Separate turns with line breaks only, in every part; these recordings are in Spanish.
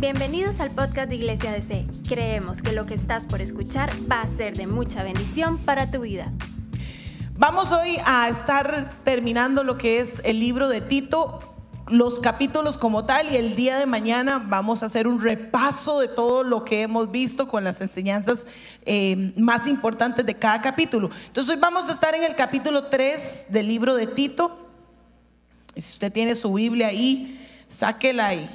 Bienvenidos al podcast de Iglesia DC. Creemos que lo que estás por escuchar va a ser de mucha bendición para tu vida.
Vamos hoy a estar terminando lo que es el libro de Tito, los capítulos como tal, y el día de mañana vamos a hacer un repaso de todo lo que hemos visto con las enseñanzas eh, más importantes de cada capítulo. Entonces hoy vamos a estar en el capítulo 3 del libro de Tito. Y si usted tiene su Biblia ahí, sáquela y,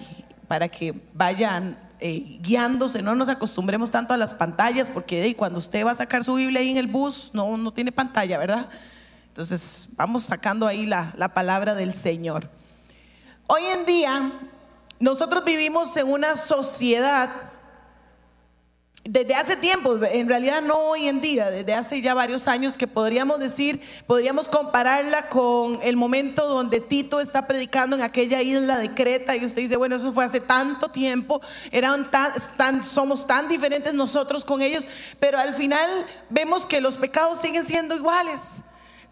para que vayan eh, guiándose, no nos acostumbremos tanto a las pantallas, porque cuando usted va a sacar su Biblia ahí en el bus, no, no tiene pantalla, ¿verdad? Entonces vamos sacando ahí la, la palabra del Señor. Hoy en día nosotros vivimos en una sociedad desde hace tiempo, en realidad no hoy en día, desde hace ya varios años que podríamos decir, podríamos compararla con el momento donde Tito está predicando en aquella isla de Creta y usted dice, bueno, eso fue hace tanto tiempo, eran tan, somos tan diferentes nosotros con ellos, pero al final vemos que los pecados siguen siendo iguales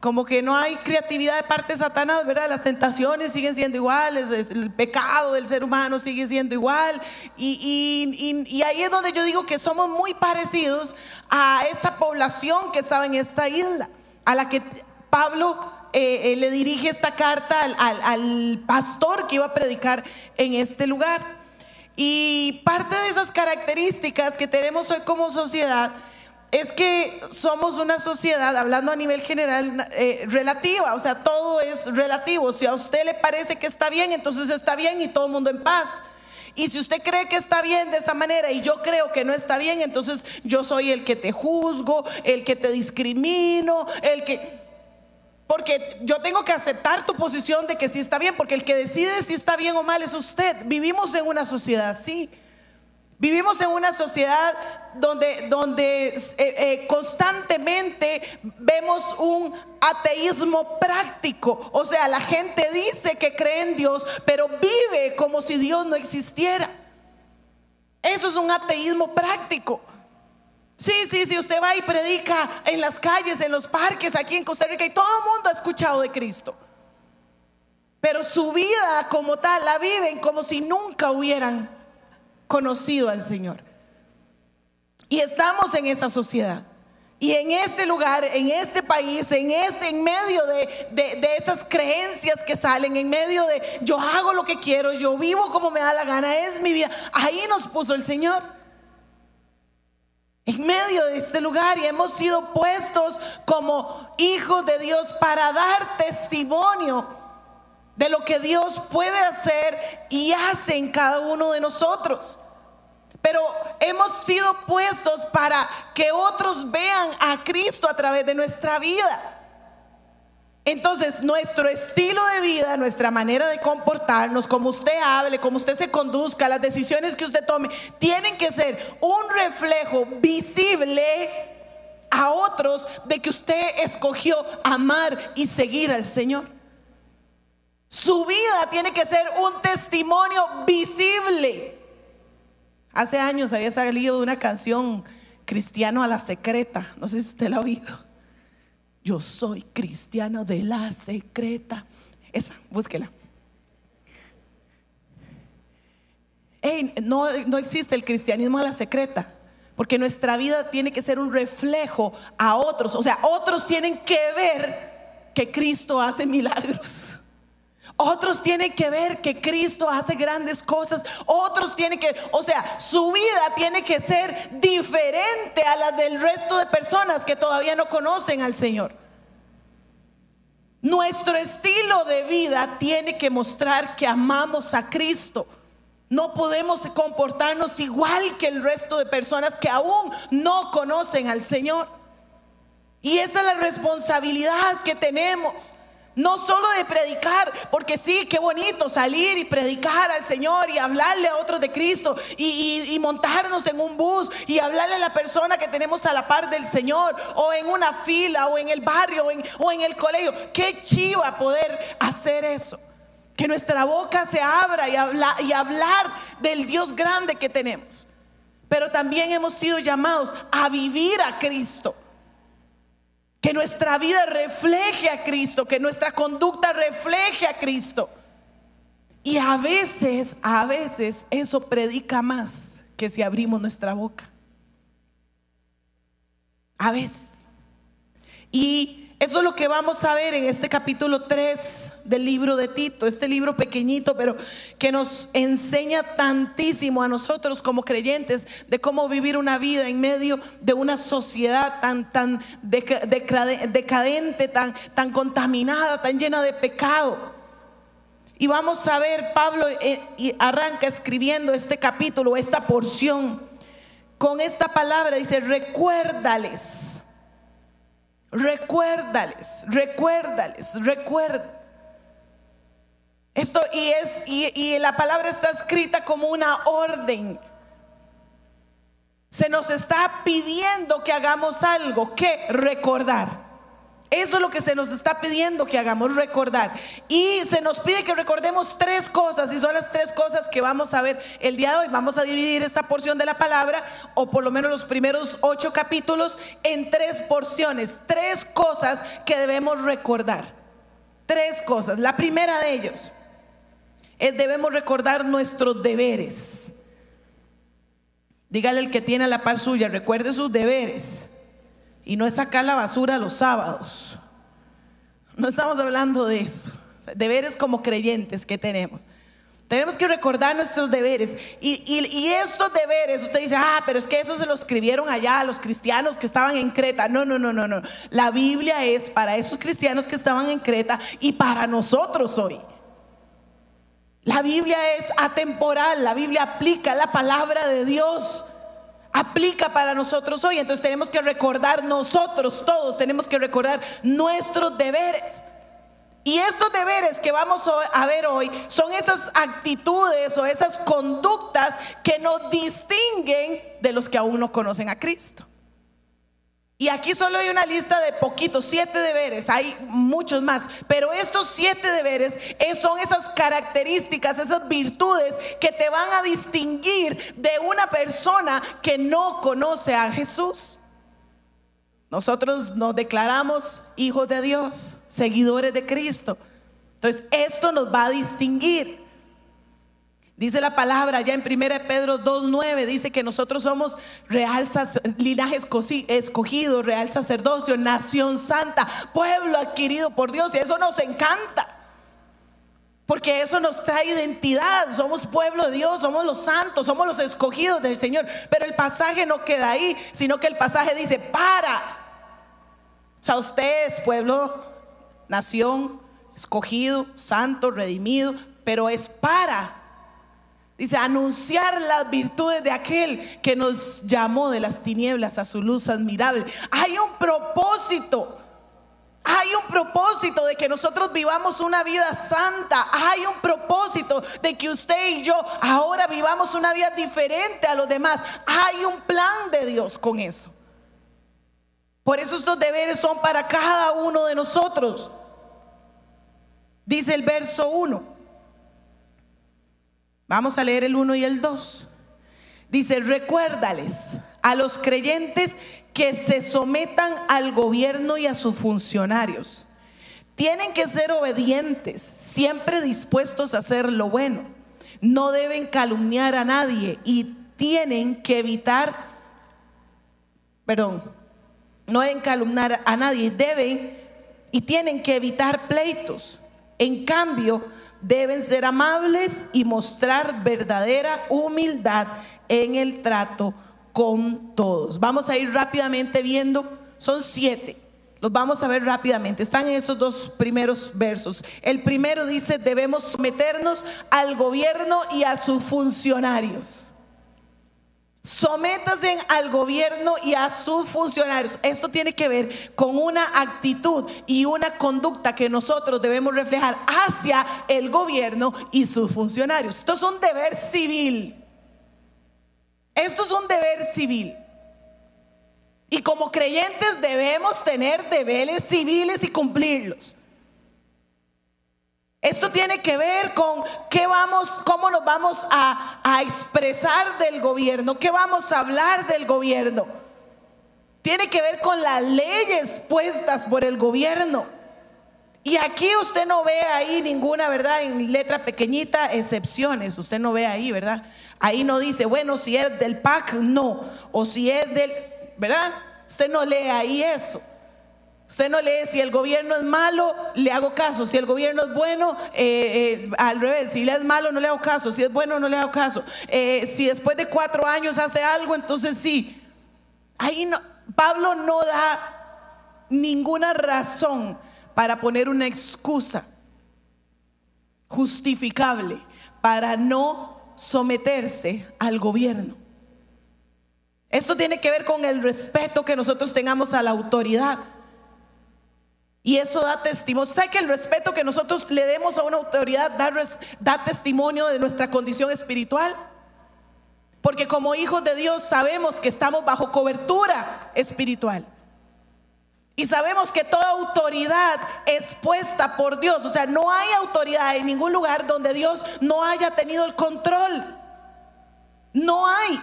como que no hay creatividad de parte de Satanás, ¿verdad? Las tentaciones siguen siendo iguales, el pecado del ser humano sigue siendo igual. Y, ahí es donde yo digo que somos muy parecidos a esa población que estaba en esta isla, a la que Pablo eh, eh, le dirige esta carta al, al pastor que iba a predicar en este lugar. Y parte de esas características que tenemos hoy como sociedad, es que somos una sociedad, hablando a nivel general, eh, relativa, o sea, todo es relativo. Si a usted le parece que está bien, entonces está bien y todo el mundo en paz. Y si usted cree que está bien de esa manera y yo creo que no está bien, entonces yo soy el que te juzgo, el que te discrimino, el que... Porque yo tengo que aceptar tu posición de que sí está bien, porque el que decide si está bien o mal es usted. Vivimos en una sociedad así. Vivimos en una sociedad donde, donde eh, eh, constantemente vemos un ateísmo práctico. O sea, la gente dice que cree en Dios, pero vive como si Dios no existiera. Eso es un ateísmo práctico. Sí, sí, sí, usted va y predica en las calles, en los parques, aquí en Costa Rica, y todo el mundo ha escuchado de Cristo. Pero su vida como tal la viven como si nunca hubieran conocido al Señor. Y estamos en esa sociedad. Y en ese lugar, en este país, en este, en medio de, de, esas creencias que salen, en medio de yo hago lo que quiero, yo vivo como me da la gana, es mi vida. Ahí nos puso el Señor. En medio de este lugar y hemos sido puestos como hijos de Dios para dar testimonio de lo que Dios puede hacer y hace en cada uno de nosotros. Pero hemos sido puestos para que otros vean a Cristo a través de nuestra vida. Entonces, nuestro estilo de vida, nuestra manera de comportarnos, como usted hable, como usted se conduzca, las decisiones que usted tome, tienen que ser un reflejo visible a otros de que usted escogió amar y seguir al Señor. Su vida tiene que ser un testimonio visible. Hace años había salido una canción cristiano a la secreta. No sé si usted la ha oído. Yo soy cristiano de la secreta. Esa, búsquela. no, no existe el cristianismo a la secreta. Porque nuestra vida tiene que ser un reflejo a otros. O sea, otros tienen que ver que Cristo hace milagros. Otros tienen que ver que Cristo hace grandes cosas. Otros tienen que, o sea, su vida tiene que ser diferente a la del resto de personas que todavía no conocen al Señor. Nuestro estilo de vida tiene que mostrar que amamos a Cristo. No podemos comportarnos igual que el resto de personas que aún no conocen al Señor. Y esa es la responsabilidad que tenemos. No solo de predicar, porque sí, qué bonito salir y predicar al Señor y hablarle a otros de Cristo y, montarnos en un bus y hablarle a la persona que tenemos a la par del Señor o en una fila o en el barrio o en, el colegio. Qué chiva poder hacer eso. Que nuestra boca se abra y, y hablar del Dios grande que tenemos. Pero también hemos sido llamados a vivir a Cristo. Que nuestra vida refleje a Cristo, que nuestra conducta refleje a Cristo. Y a veces, a veces eso predica más que si abrimos nuestra boca. A veces. Y eso es lo que vamos a ver en este capítulo 3 del libro de Tito, este libro pequeñito, pero que nos enseña tantísimo a nosotros como creyentes de cómo vivir una vida en medio de una sociedad tan, tan decadente, tan, tan contaminada, tan llena de pecado. Y vamos a ver, Pablo eh, arranca escribiendo este capítulo, esta porción, con esta palabra, dice, recuérdales Recuérdales, recuérdales, recuerda. Esto y es y, la palabra está escrita como una orden. Se nos está pidiendo que hagamos algo, que recordar. Eso es lo que se nos está pidiendo que hagamos, recordar. Y se nos pide que recordemos tres cosas, y son las tres cosas que vamos a ver el día de hoy. Vamos a dividir esta porción de la palabra, o por lo menos los primeros ocho capítulos, en tres porciones. Tres cosas que debemos recordar. Tres cosas. La primera de ellos es debemos recordar nuestros deberes. Dígale el que tiene la par suya, recuerde sus deberes. Y no es sacar la basura los sábados. No estamos hablando de eso. Deberes como creyentes que tenemos. Tenemos que recordar nuestros deberes. Y, estos deberes, usted dice, ah, pero es que eso se lo escribieron allá a los cristianos que estaban en Creta. No, no, no, no, no. La Biblia es para esos cristianos que estaban en Creta y para nosotros hoy. La Biblia es atemporal, la Biblia aplica la palabra de Dios aplica para nosotros hoy. Entonces tenemos que recordar nosotros todos, tenemos que recordar nuestros deberes. Y estos deberes que vamos a ver hoy son esas actitudes o esas conductas que nos distinguen de los que aún no conocen a Cristo. Y aquí solo hay una lista de poquitos, siete deberes, hay muchos más, pero estos siete deberes son esas características, esas virtudes que te van a distinguir de una persona que no conoce a Jesús. Nosotros nos declaramos hijos de Dios, seguidores de Cristo. Entonces, esto nos va a distinguir. Dice la palabra ya en 1 Pedro 2.9, dice que nosotros somos real linaje escogido, real sacerdocio, nación santa, pueblo adquirido por Dios. Y eso nos encanta. Porque eso nos trae identidad. Somos pueblo de Dios, somos los santos, somos los escogidos del Señor. Pero el pasaje no queda ahí, sino que el pasaje dice, para. O sea, usted es pueblo, nación, escogido, santo, redimido, pero es para Dice, anunciar las virtudes de aquel que nos llamó de las tinieblas a su luz admirable. Hay un propósito. Hay un propósito de que nosotros vivamos una vida santa. Hay un propósito de que usted y yo ahora vivamos una vida diferente a los demás. Hay un plan de Dios con eso. Por eso estos deberes son para cada uno de nosotros. Dice el verso 1. Vamos a leer el 1 y el 2. Dice, recuérdales a los creyentes que se sometan al gobierno y a sus funcionarios. Tienen que ser obedientes, siempre dispuestos a hacer lo bueno. No deben calumniar a nadie y tienen que evitar, perdón, no deben calumniar a nadie, deben y tienen que evitar pleitos. En cambio, deben ser amables y mostrar verdadera humildad en el trato con todos. Vamos a ir rápidamente viendo, son siete. Los vamos a ver rápidamente. Están en esos dos primeros versos. El primero dice, debemos someternos al gobierno y a sus funcionarios. Sométase al gobierno y a sus funcionarios. Esto tiene que ver con una actitud y una conducta que nosotros debemos reflejar hacia el gobierno y sus funcionarios. Esto es un deber civil. Esto es un deber civil. Y como creyentes debemos tener deberes civiles y cumplirlos. Esto tiene que ver con qué vamos, cómo nos vamos a, expresar del gobierno, qué vamos a hablar del gobierno. Tiene que ver con las leyes puestas por el gobierno. Y aquí usted no ve ahí ninguna, ¿verdad? En letra pequeñita, excepciones. Usted no ve ahí, ¿verdad? Ahí no dice, bueno, si es del PAC, no. O si es del, ¿verdad? Usted no lee ahí eso. Usted no lee si el gobierno es malo, le hago caso. Si el gobierno es bueno, eh, eh, al revés. Si es malo, no le hago caso. Si es bueno, no le hago caso. Eh, si después de cuatro años hace algo, entonces sí. Ahí no, Pablo no da ninguna razón para poner una excusa justificable para no someterse al gobierno. Esto tiene que ver con el respeto que nosotros tengamos a la autoridad. Y eso da testimonio. ¿Sabe que el respeto que nosotros le demos a una autoridad da, da testimonio de nuestra condición espiritual? Porque como hijos de Dios sabemos que estamos bajo cobertura espiritual. Y sabemos que toda autoridad es puesta por Dios. O sea, no hay autoridad en ningún lugar donde Dios no haya tenido el control. No hay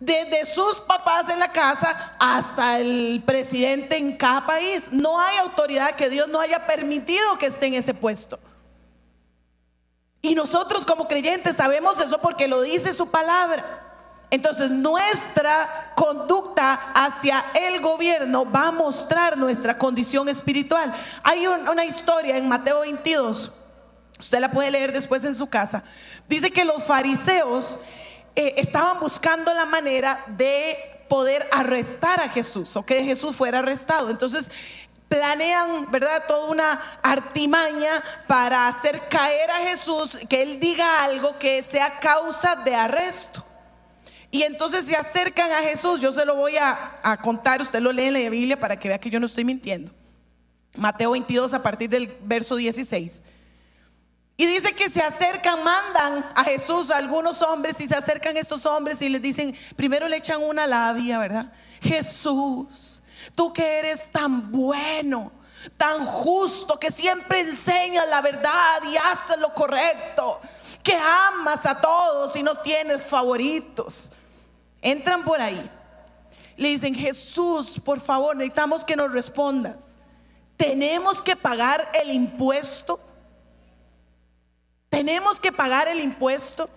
desde sus papás en la casa hasta el presidente en cada país. No hay autoridad que Dios no haya permitido que esté en ese puesto. Y nosotros como creyentes sabemos eso porque lo dice su palabra. Entonces nuestra conducta hacia el gobierno va a mostrar nuestra condición espiritual. Hay una historia en Mateo 22, usted la puede leer después en su casa. Dice que los fariseos eh, estaban buscando la manera de poder arrestar a Jesús o que Jesús fuera arrestado. Entonces planean, ¿verdad? Toda una artimaña para hacer caer a Jesús, que él diga algo que sea causa de arresto. Y entonces se acercan a Jesús, yo se lo voy a, a, contar, usted lo lee en la Biblia para que vea que yo no estoy mintiendo. Mateo 22 a partir del verso 16. Y dice que se acercan, mandan a Jesús a algunos hombres y se acercan estos hombres y les dicen, primero le echan una labia, ¿verdad? Jesús, tú que eres tan bueno, tan justo, que siempre enseñas la verdad y haces lo correcto, que amas a todos y no tienes favoritos. Entran por ahí. Le dicen, Jesús, por favor, necesitamos que nos respondas. ¿Tenemos que pagar el impuesto? Tenemos que pagar el impuesto.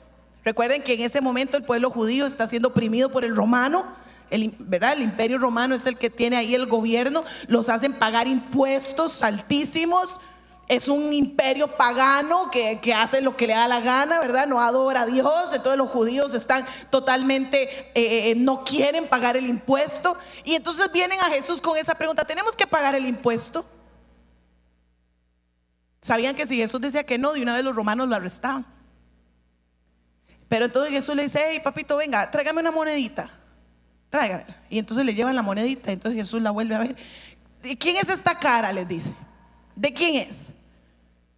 Recuerden que en ese momento el pueblo judío está siendo oprimido por el romano. El, ¿verdad? el imperio romano es el que tiene ahí el gobierno. Los hacen pagar impuestos altísimos. Es un imperio pagano que, hace lo que le da la gana, ¿verdad? No adora a Dios. Entonces los judíos están totalmente, eh, eh, no quieren pagar el impuesto. Y entonces vienen a Jesús con esa pregunta, ¿tenemos que pagar el impuesto? Sabían que si Jesús decía que no, de una vez los romanos lo arrestaban. Pero entonces Jesús le dice, hey papito, venga, tráigame una monedita. Tráigame. Y entonces le llevan la monedita. Entonces Jesús la vuelve a ver. ¿De quién es esta cara? Les dice. ¿De quién es?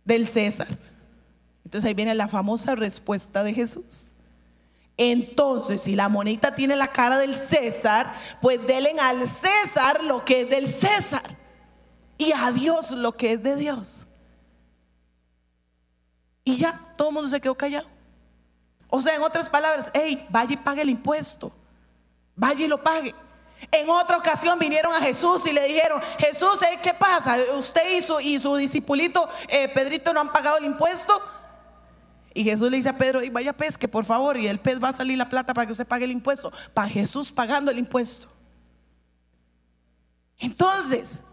Del César. Entonces ahí viene la famosa respuesta de Jesús. Entonces, si la monedita tiene la cara del César, pues denle al César lo que es del César y a Dios lo que es de Dios. Y ya, todo el mundo se quedó callado. O sea, en otras palabras, hey, vaya y pague el impuesto. Vaya y lo pague. En otra ocasión vinieron a Jesús y le dijeron, Jesús, ¿eh? ¿qué pasa? Usted y su, y discipulito eh, Pedrito no han pagado el impuesto. Y Jesús le dice a Pedro, y vaya pesque, por favor, y el pez va a salir la plata para que usted pague el impuesto. Para Jesús pagando el impuesto. Entonces,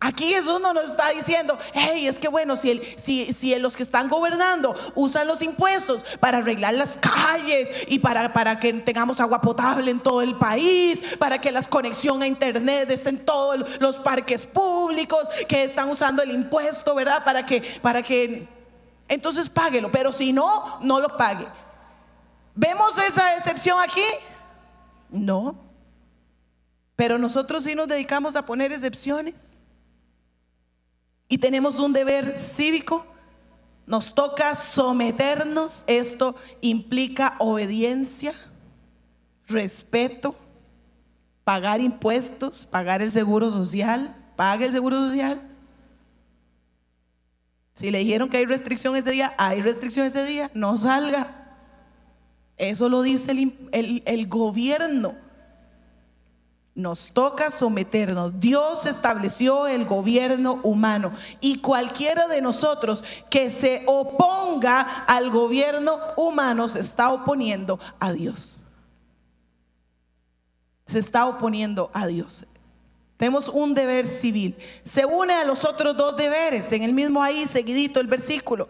Aquí Jesús no nos está diciendo, hey, es que bueno, si, si, si, los que están gobernando usan los impuestos para arreglar las calles y para, para que tengamos agua potable en todo el país, para que las conexión a internet estén en todos los parques públicos, que están usando el impuesto, ¿verdad? Para que, para que, entonces páguelo, pero si no, no lo pague. ¿Vemos esa excepción aquí? No. Pero nosotros sí nos dedicamos a poner excepciones. Y tenemos un deber cívico. Nos toca someternos. Esto implica obediencia, respeto, pagar impuestos, pagar el seguro social. Pague el seguro social. Si le dijeron que hay restricción ese día, hay restricción ese día, no salga. Eso lo dice el, el gobierno. Nos toca someternos. Dios estableció el gobierno humano y cualquiera de nosotros que se oponga al gobierno humano se está oponiendo a Dios. Se está oponiendo a Dios. Tenemos un deber civil. Se une a los otros dos deberes. En el mismo ahí, seguidito el versículo.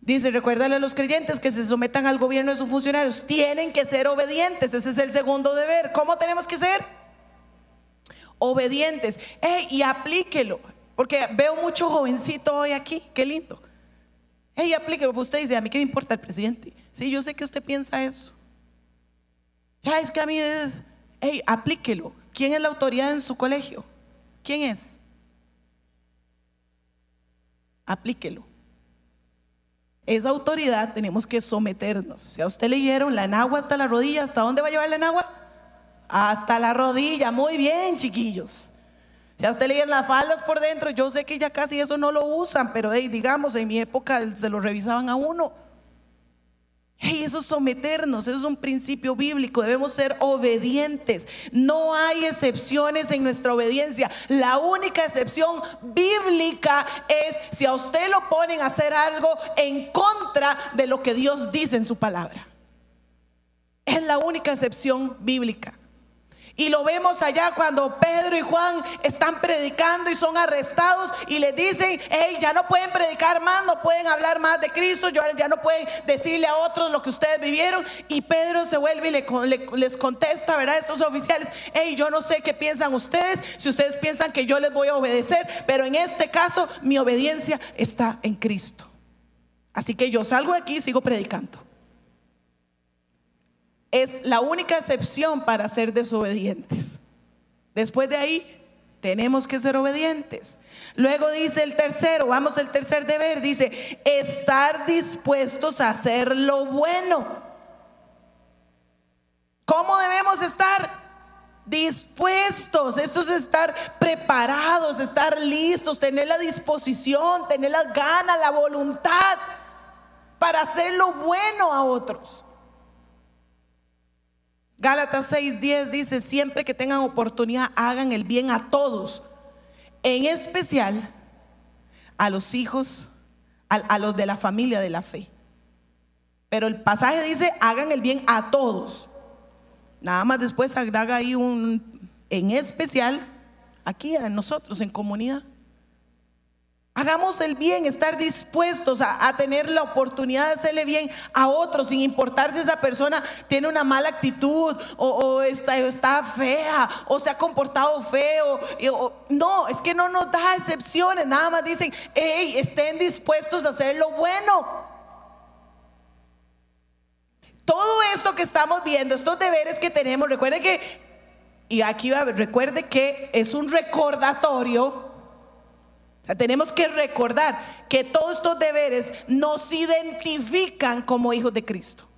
Dice, recuérdale a los creyentes que se sometan al gobierno de sus funcionarios. Tienen que ser obedientes. Ese es el segundo deber. ¿Cómo tenemos que ser? Obedientes. y aplíquelo. Porque veo mucho jovencito hoy aquí. Qué lindo. Hey, aplíquelo. Usted dice, a mí qué me importa el presidente. Sí, yo sé que usted piensa eso. Ya es que a mí es, hey, aplíquelo. ¿Quién es la autoridad en su colegio? ¿Quién es? Aplíquelo. Esa autoridad tenemos que someternos. Si a usted le dieron la enagua hasta la rodilla, ¿hasta dónde va a llevar la enagua? Hasta la rodilla. Muy bien, chiquillos. Si a usted le las faldas por dentro, yo sé que ya casi eso no lo usan, pero digamos, en mi época se lo revisaban a uno. Hey, eso es someternos, eso es un principio bíblico, debemos ser obedientes. No hay excepciones en nuestra obediencia. La única excepción bíblica es si a usted lo ponen a hacer algo en contra de lo que Dios dice en su palabra. Es la única excepción bíblica. Y lo vemos allá cuando Pedro y Juan están predicando y son arrestados y les dicen, hey, ya no pueden predicar más, no pueden hablar más de Cristo, ya no pueden decirle a otros lo que ustedes vivieron. Y Pedro se vuelve y les contesta, ¿verdad? Estos oficiales, hey, yo no sé qué piensan ustedes, si ustedes piensan que yo les voy a obedecer, pero en este caso mi obediencia está en Cristo. Así que yo salgo de aquí y sigo predicando es la única excepción para ser desobedientes. Después de ahí, tenemos que ser obedientes. Luego dice el tercero, vamos al tercer deber, dice, estar dispuestos a hacer lo bueno. ¿Cómo debemos estar? Dispuestos, esto es estar preparados, estar listos, tener la disposición, tener las ganas, la voluntad para hacer lo bueno a otros. Gálatas 6:10 dice, siempre que tengan oportunidad, hagan el bien a todos, en especial a los hijos, a, los de la familia de la fe. Pero el pasaje dice, hagan el bien a todos. Nada más después agrega ahí un, en especial, aquí a nosotros, en comunidad. Hagamos el bien, estar dispuestos a, tener la oportunidad de hacerle bien a otros, sin importar si esa persona tiene una mala actitud o, está, fea o se ha comportado feo. no, es que no nos da excepciones, nada más dicen, hey, estén dispuestos a hacer lo bueno. Todo esto que estamos viendo, estos deberes que tenemos, recuerde que, y aquí va, recuerde que es un recordatorio tenemos que recordar que todos estos deberes nos identifican como hijos de Cristo.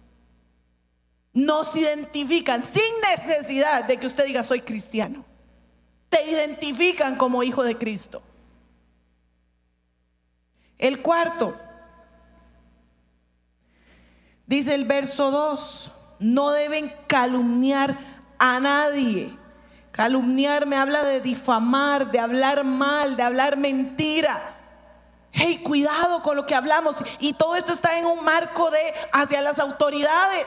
Nos identifican sin necesidad de que usted diga soy cristiano. Te identifican como hijo de Cristo. El cuarto, dice el verso 2, no deben calumniar a nadie Calumniar me habla de difamar, de hablar mal, de hablar mentira. Hey, cuidado con lo que hablamos. Y todo esto está en un marco de hacia las autoridades.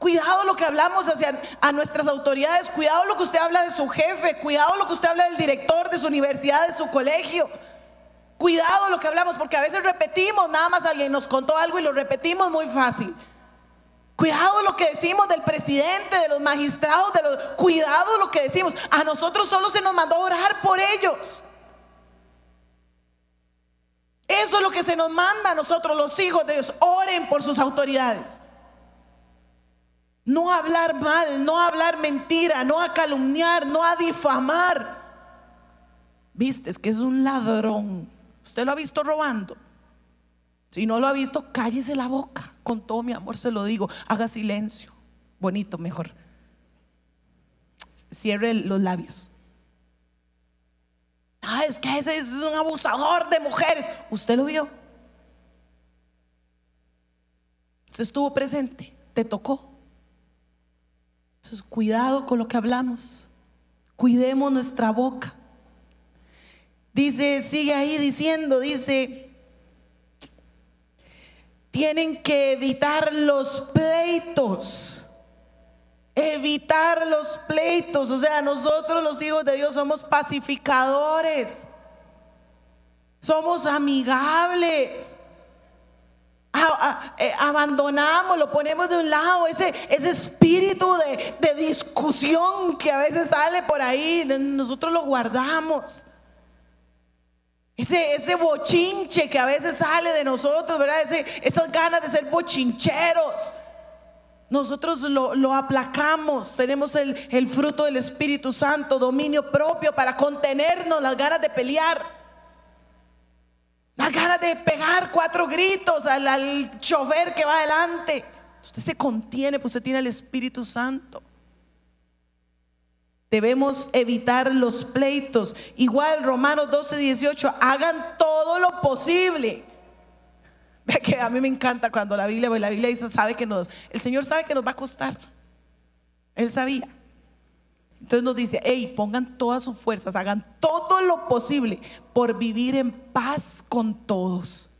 Cuidado lo que hablamos hacia a nuestras autoridades. Cuidado lo que usted habla de su jefe. Cuidado lo que usted habla del director de su universidad, de su colegio. Cuidado lo que hablamos, porque a veces repetimos, nada más alguien nos contó algo y lo repetimos muy fácil. Cuidado lo que decimos del presidente, de los magistrados, de los cuidado lo que decimos. A nosotros solo se nos mandó a orar por ellos. Eso es lo que se nos manda a nosotros los hijos de Dios. Oren por sus autoridades. No hablar mal, no hablar mentira, no a calumniar, no a difamar. Viste, es que es un ladrón. ¿Usted lo ha visto robando? Si no lo ha visto, cállese la boca. Con todo mi amor se lo digo. Haga silencio. Bonito, mejor. Cierre los labios. Ah, es que ese es un abusador de mujeres. ¿Usted lo vio? Usted estuvo presente. Te tocó. Entonces, cuidado con lo que hablamos. Cuidemos nuestra boca. Dice, sigue ahí diciendo, dice, tienen que evitar los pleitos. Evitar los pleitos. O sea, nosotros los hijos de Dios somos pacificadores. Somos amigables. Eh, abandonamos, lo ponemos de un lado, ese, ese espíritu de, de discusión que a veces sale por ahí, nosotros lo guardamos. Ese, ese bochinche que a veces sale de nosotros, ¿verdad? Ese, esas ganas de ser bochincheros. Nosotros lo, lo aplacamos, tenemos el, el, fruto del Espíritu Santo, dominio propio para contenernos las ganas de pelear, las ganas de pegar cuatro gritos al, al chofer que va adelante. Usted se contiene, pues usted tiene el Espíritu Santo. Debemos evitar los pleitos. Igual Romanos 12, 18, hagan todo lo posible. Ve que a mí me encanta cuando la Biblia, la Biblia dice, sabe que el Señor sabe que nos va a costar. Él sabía. Entonces nos dice, hey, pongan todas sus fuerzas, hagan todo lo posible por vivir en paz con todos.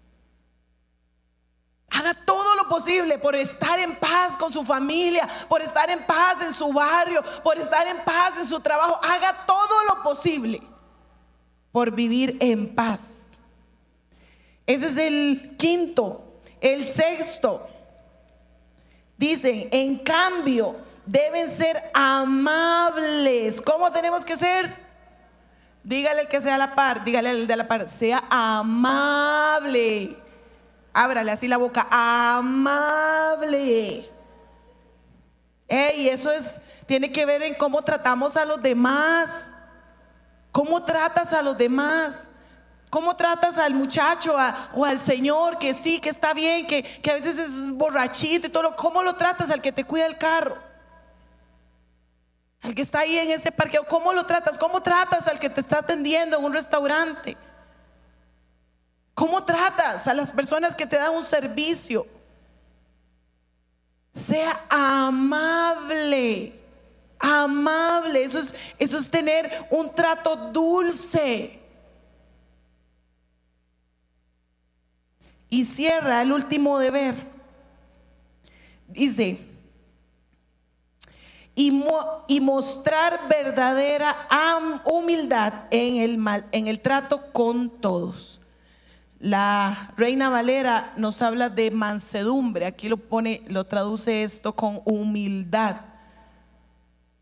Haga todo posible por estar en paz con su familia, por estar en paz en su barrio, por estar en paz en su trabajo. Haga todo lo posible por vivir en paz. Ese es el quinto. El sexto. Dicen, en cambio, deben ser amables. ¿Cómo tenemos que ser? Dígale que sea la par, dígale el de la par, sea amable ábrale así la boca, amable. Ey, eso es, tiene que ver en cómo tratamos a los demás. ¿Cómo tratas a los demás? ¿Cómo tratas al muchacho o al señor que sí, que está bien, que, que a veces es borrachito y todo? ¿Cómo lo tratas al que te cuida el carro? Al que está ahí en ese parqueo, ¿cómo lo tratas? ¿Cómo tratas al que te está atendiendo en un restaurante? ¿Cómo tratas a las personas que te dan un servicio? Sea amable, amable. Eso es, eso es tener un trato dulce. Y cierra el último deber. Dice, y, mostrar verdadera humildad en el trato con todos. La Reina Valera nos habla de mansedumbre, aquí lo pone, lo traduce esto con humildad.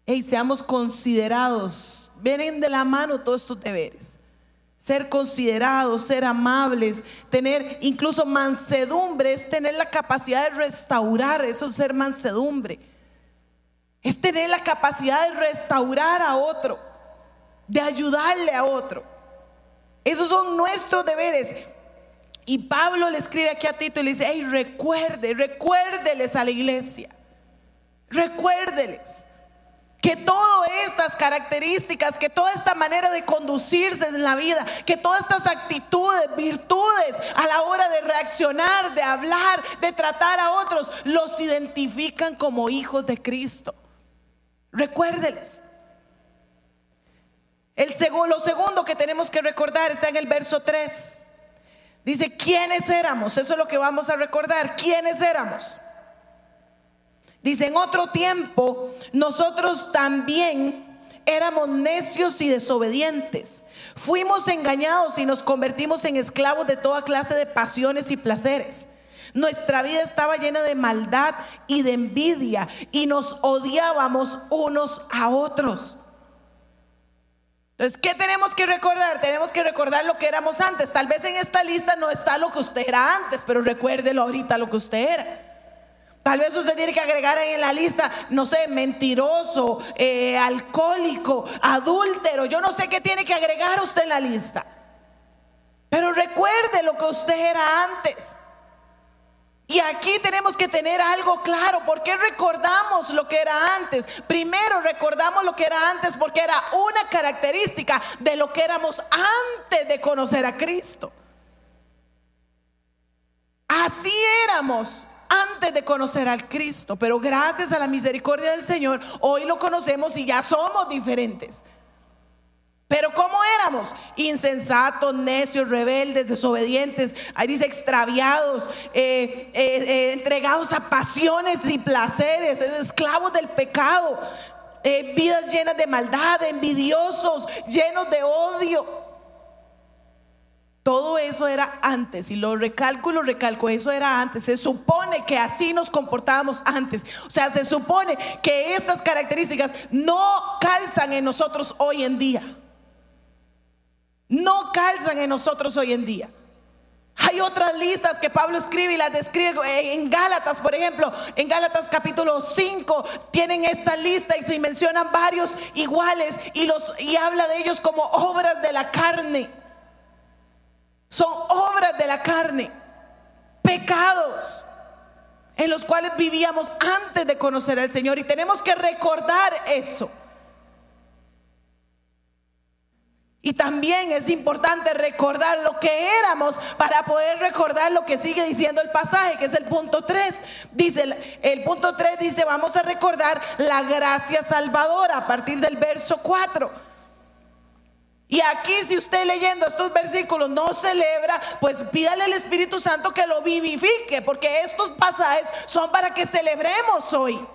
Y seamos considerados, vienen de la mano todos estos deberes. Ser considerados, ser amables, tener incluso mansedumbre, es tener la capacidad de restaurar, eso es ser mansedumbre. Es tener la capacidad de restaurar a otro, de ayudarle a otro. Esos son nuestros deberes. Y Pablo le escribe aquí a Tito y le dice, hey, recuerde, recuérdeles a la iglesia, recuérdeles que todas estas características, que toda esta manera de conducirse en la vida, que todas estas actitudes, virtudes a la hora de reaccionar, de hablar, de tratar a otros, los identifican como hijos de Cristo. Recuérdeles. El segundo, lo segundo que tenemos que recordar está en el verso 3. Dice, ¿quiénes éramos? Eso es lo que vamos a recordar. ¿Quiénes éramos? Dice, en otro tiempo, nosotros también éramos necios y desobedientes. Fuimos engañados y nos convertimos en esclavos de toda clase de pasiones y placeres. Nuestra vida estaba llena de maldad y de envidia y nos odiábamos unos a otros. Entonces, ¿qué tenemos que recordar? Tenemos que recordar lo que éramos antes. Tal vez en esta lista no está lo que usted era antes, pero recuérdelo ahorita lo que usted era. Tal vez usted tiene que agregar en la lista, no sé, mentiroso, eh, alcohólico, adúltero. Yo no sé qué tiene que agregar usted en la lista. Pero recuerde lo que usted era antes. Y aquí tenemos que tener algo claro. ¿Por qué recordamos lo que era antes? Primero recordamos lo que era antes porque era una característica de lo que éramos antes de conocer a Cristo. Así éramos antes de conocer al Cristo, pero gracias a la misericordia del Señor, hoy lo conocemos y ya somos diferentes. Pero ¿cómo éramos? Insensatos, necios, rebeldes, desobedientes, ahí extraviados, eh, eh, eh, entregados a pasiones y placeres, esclavos del pecado, vidas llenas de maldad, envidiosos, llenos de odio. Todo eso era antes, y lo recalco y lo recalco, eso era antes. Se supone que así nos comportábamos antes. O sea, se supone que estas características no calzan en nosotros hoy en día no calzan en nosotros hoy en día. Hay otras listas que Pablo escribe y las describe en Gálatas, por ejemplo, en Gálatas capítulo 5 tienen esta lista y se mencionan varios iguales y los y habla de ellos como obras de la carne. Son obras de la carne, pecados en los cuales vivíamos antes de conocer al Señor y tenemos que recordar eso. Y también es importante recordar lo que éramos para poder recordar lo que sigue diciendo el pasaje, que es el punto 3. Dice, el, punto 3 dice, vamos a recordar la gracia salvadora a partir del verso 4. Y aquí si usted leyendo estos versículos no celebra, pues pídale al Espíritu Santo que lo vivifique, porque estos pasajes son para que celebremos hoy.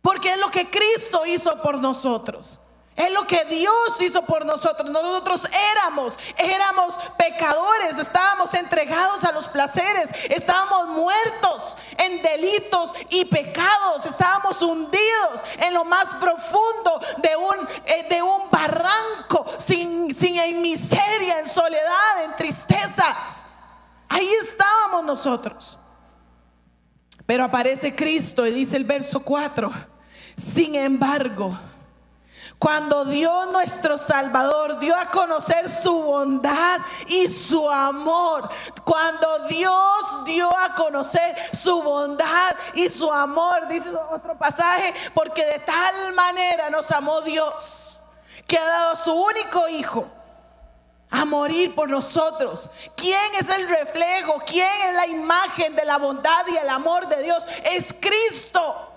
Porque es lo que Cristo hizo por nosotros. Es lo que Dios hizo por nosotros. Nosotros éramos, éramos pecadores, estábamos entregados a los placeres, estábamos muertos en delitos y pecados, estábamos hundidos en lo más profundo de un, eh, de un barranco, sin, sin en miseria, en soledad, en tristezas. Ahí estábamos nosotros. Pero aparece Cristo y dice el verso 4, sin embargo, cuando Dios nuestro Salvador dio a conocer su bondad y su amor. Cuando Dios dio a conocer su bondad y su amor, dice otro pasaje, porque de tal manera nos amó Dios, que ha dado su único hijo a morir por nosotros. ¿Quién es el reflejo? ¿Quién es la imagen de la bondad y el amor de Dios? Es Cristo.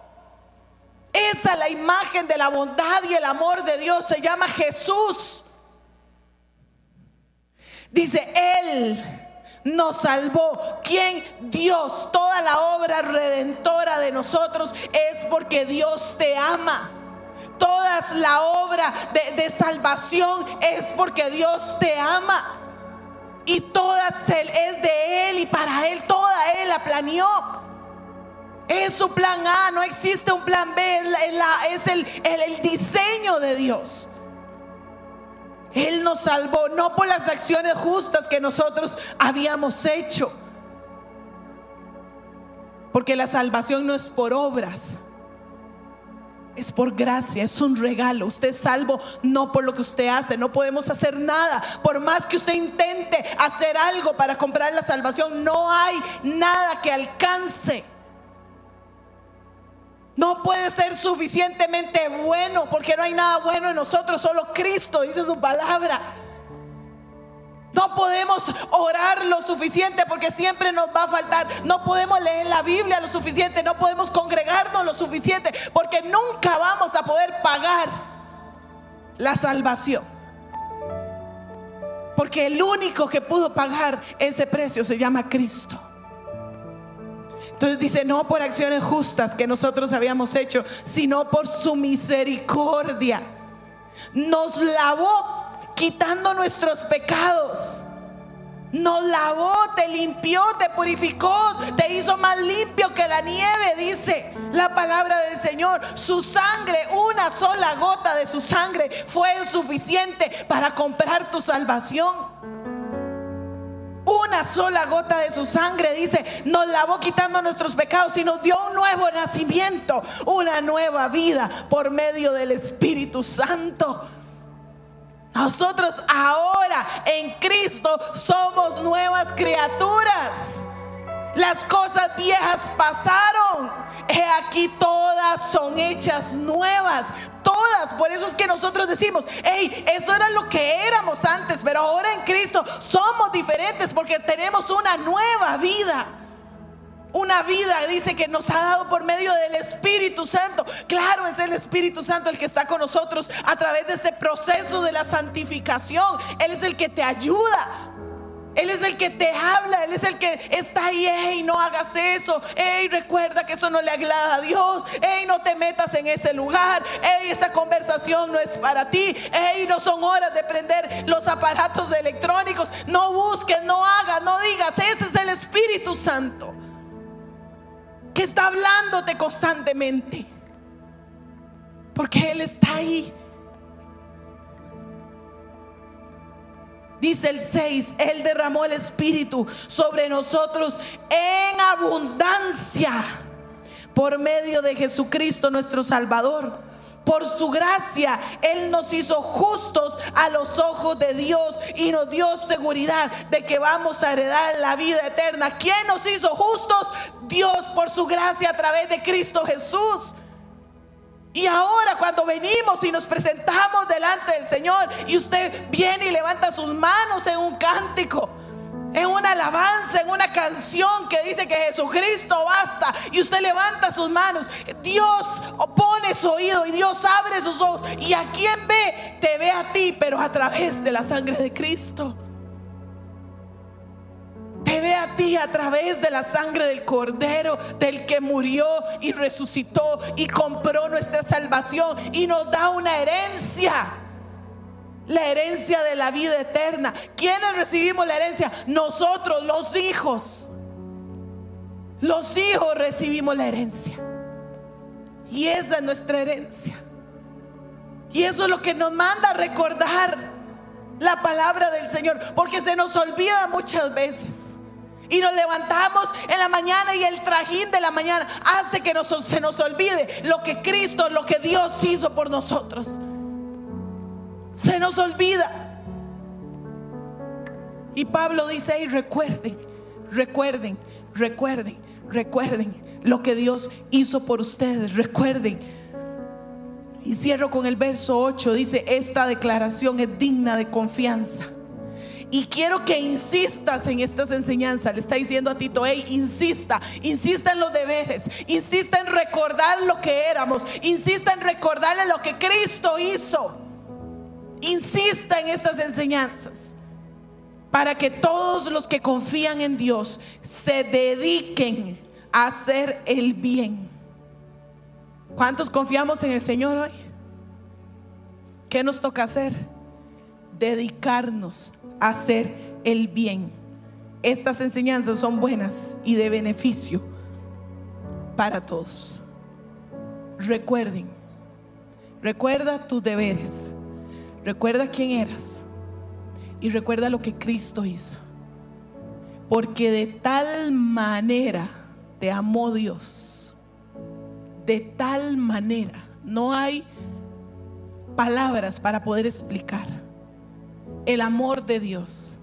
Esa es la imagen de la bondad y el amor de Dios. Se llama Jesús. Dice, Él nos salvó. ¿Quién? Dios. Toda la obra redentora de nosotros es porque Dios te ama. Toda la obra de, de salvación es porque Dios te ama. Y toda es de Él y para Él, toda Él la planeó. Es su plan A, no existe un plan B, es, el, el diseño de Dios. Él nos salvó no por las acciones justas que nosotros habíamos hecho. Porque la salvación no es por obras. Es por gracia, es un regalo. Usted es salvo no por lo que usted hace. No podemos hacer nada. Por más que usted intente hacer algo para comprar la salvación, no hay nada que alcance. No puede ser suficientemente bueno porque no hay nada bueno en nosotros, solo Cristo dice su palabra. No podemos orar lo suficiente porque siempre nos va a faltar. No podemos leer la Biblia lo suficiente. No podemos congregarnos lo suficiente porque nunca vamos a poder pagar la salvación. Porque el único que pudo pagar ese precio se llama Cristo. Entonces dice, no por acciones justas que nosotros habíamos hecho, sino por su misericordia. Nos lavó quitando nuestros pecados. Nos lavó, te limpió, te purificó, te hizo más limpio que la nieve, dice la palabra del Señor. Su sangre, una sola gota de su sangre fue suficiente para comprar tu salvación. Una sola gota de su sangre, dice, nos lavó quitando nuestros pecados y nos dio un nuevo nacimiento, una nueva vida por medio del Espíritu Santo. Nosotros ahora en Cristo somos nuevas criaturas. Las cosas viejas pasaron. He aquí todas son hechas nuevas. Por eso es que nosotros decimos, hey, eso era lo que éramos antes, pero ahora en Cristo somos diferentes porque tenemos una nueva vida. una vida, dice que nos ha dado por medio del Espíritu Santo. Claro, es el Espíritu Santo el que está con nosotros a través de este proceso de la santificación. Él es el que te ayuda. Él es el que te habla, Él es el que está ahí, hey, no hagas eso, hey, recuerda que eso no le agrada a Dios, hey, no te metas en ese lugar, hey, esta conversación no es para ti, hey, no son horas de prender los aparatos electrónicos, no busques, no hagas, no digas, ese es el Espíritu Santo que está hablándote constantemente. Porque Él está ahí. Dice el 6, Él derramó el Espíritu sobre nosotros en abundancia por medio de Jesucristo nuestro Salvador por su gracia, Él nos hizo justos a los ojos de Dios y nos dio seguridad de que vamos a heredar la vida eterna. ¿Quién nos hizo justos? Dios por su gracia a través de Cristo Jesús. Y ahora cuando venimos y nos presentamos delante del Señor y usted viene y levanta sus manos en un cántico en una alabanza, en una canción que dice que Jesucristo basta y usted levanta sus manos, Dios pone su oído y Dios abre sus ojos y a quien ve, te ve a ti, pero a través de la sangre de Cristo. Te ve a ti a través de la sangre del Cordero, del que murió y resucitó y compró nuestra salvación y nos da una herencia la herencia de la vida eterna. ¿Quiénes recibimos la herencia? Nosotros, los hijos. Los hijos recibimos la herencia. Y esa es nuestra herencia. Y eso es lo que nos manda a recordar la palabra del Señor. Porque se nos olvida muchas veces. Y nos levantamos en la mañana y el trajín de la mañana hace que se nos olvide lo que Cristo, lo que Dios hizo por nosotros. Se nos olvida. Y Pablo dice, y recuerden, recuerden, recuerden, recuerden lo que Dios hizo por ustedes, recuerden. Y cierro con el verso 8, dice, esta declaración es digna de confianza. Y quiero que insistas en estas enseñanzas. Le está diciendo a Tito, hey, insista, insista en los deberes, insista en recordar lo que éramos, insista en recordarle lo que Cristo hizo. Insista en estas enseñanzas para que todos los que confían en Dios se dediquen a hacer el bien. ¿Cuántos confiamos en el Señor hoy? ¿Qué nos toca hacer? Dedicarnos a hacer el bien. Estas enseñanzas son buenas y de beneficio para todos. Recuerden, recuerda tus deberes Recuerda quién eras y recuerda lo que Cristo hizo. Porque de tal manera te amó Dios. De tal manera. No hay palabras para poder explicar el amor de Dios.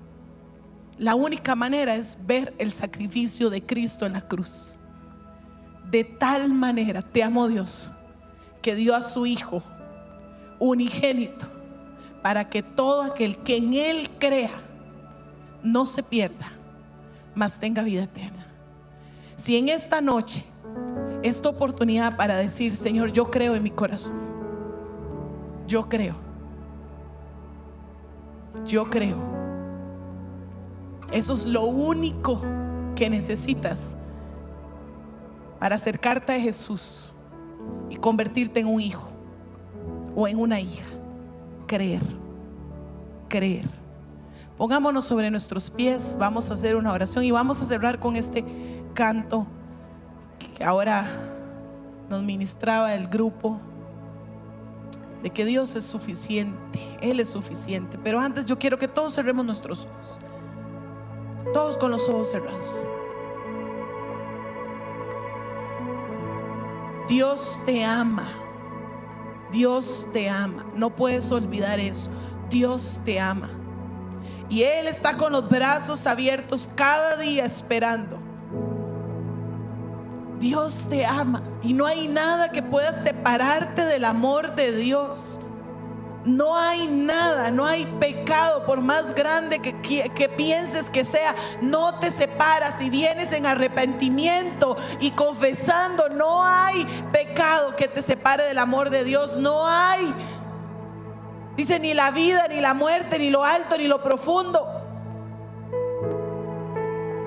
La única manera es ver el sacrificio de Cristo en la cruz. De tal manera te amó Dios que dio a su Hijo unigénito para que todo aquel que en Él crea no se pierda, mas tenga vida eterna. Si en esta noche es tu oportunidad para decir, Señor, yo creo en mi corazón, yo creo, yo creo. Eso es lo único que necesitas para acercarte a Jesús y convertirte en un hijo o en una hija. Creer, creer. Pongámonos sobre nuestros pies, vamos a hacer una oración y vamos a cerrar con este canto ahora nos ministraba el grupo de que Dios es suficiente, Él es suficiente. Pero antes yo quiero que todos cerremos nuestros ojos, todos con los ojos cerrados. Dios te ama. Dios te ama. No puedes olvidar eso. Dios te ama. Y Él está con los brazos abiertos cada día esperando. Dios te ama y no hay nada que pueda separarte del amor de Dios. No hay nada, no hay pecado, por más grande que, que, pienses que sea, no te separas. Si vienes en arrepentimiento y confesando, no hay pecado que te separe del amor de Dios. No hay. Dice ni la vida, ni la muerte, ni lo alto, ni lo profundo.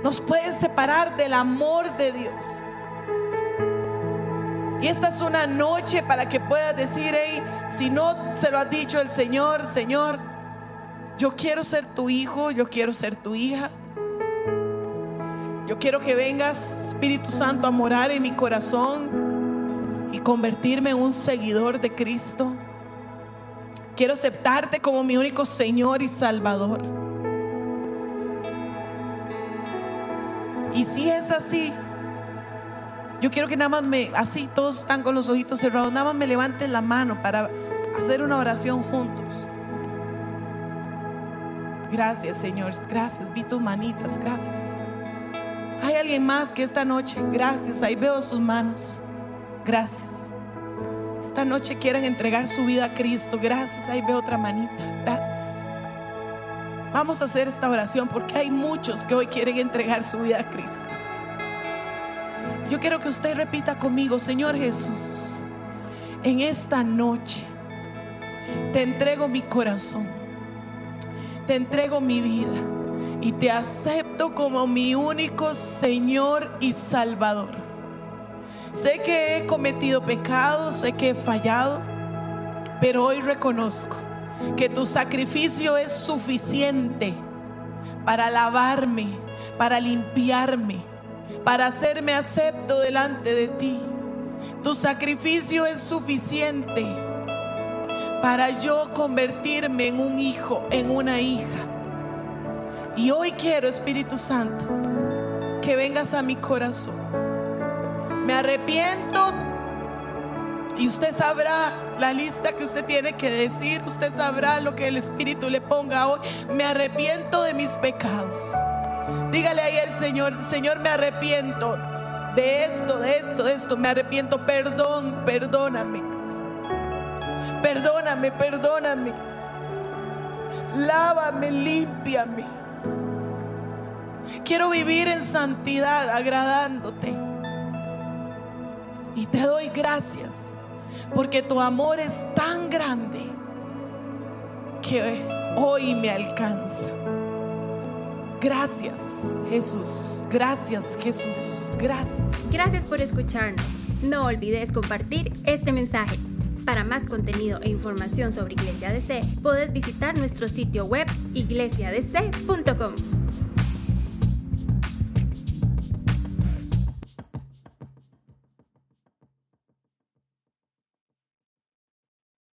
Nos pueden separar del amor de Dios. Y esta es una noche para que puedas decir, hey, si no se lo ha dicho el Señor, Señor, yo quiero ser tu hijo, yo quiero ser tu hija. Yo quiero que vengas, Espíritu Santo, a morar en mi corazón y convertirme en un seguidor de Cristo. Quiero aceptarte como mi único Señor y Salvador. Y si es así, yo quiero que nada más me, así todos están con los ojitos cerrados, nada más me levanten la mano para hacer una oración juntos. Gracias, Señor. Gracias. Vi tus manitas. Gracias. Hay alguien más que esta noche, gracias. Ahí veo sus manos. Gracias. Esta noche quieren entregar su vida a Cristo. Gracias. Ahí veo otra manita. Gracias. Vamos a hacer esta oración porque hay muchos que hoy quieren entregar su vida a Cristo. Yo quiero que usted repita conmigo, Señor Jesús, en esta noche te entrego mi corazón, te entrego mi vida y te acepto como mi único Señor y Salvador. Sé que he cometido pecados, sé que he fallado, pero hoy reconozco que tu sacrificio es suficiente para lavarme, para limpiarme para hacerme acepto delante de ti. Tu sacrificio es suficiente para yo convertirme en un hijo, en una hija. Y hoy quiero, Espíritu Santo, que vengas a mi corazón. Me arrepiento y usted sabrá la lista que usted tiene que decir. Usted sabrá lo que el Espíritu le ponga hoy. Me arrepiento de mis pecados. Dígale ahí al Señor, Señor, me arrepiento de esto, de esto, de esto. Me arrepiento, perdón, perdóname. Perdóname, perdóname. Lávame, límpiame. Quiero vivir en santidad, agradándote. Y te doy gracias porque tu amor es tan grande que hoy me alcanza. Gracias, Jesús. Gracias, Jesús. Gracias.
Gracias por escucharnos. No olvides compartir este mensaje. Para más contenido e información sobre Iglesia DC, puedes visitar nuestro sitio web iglesiadc.com.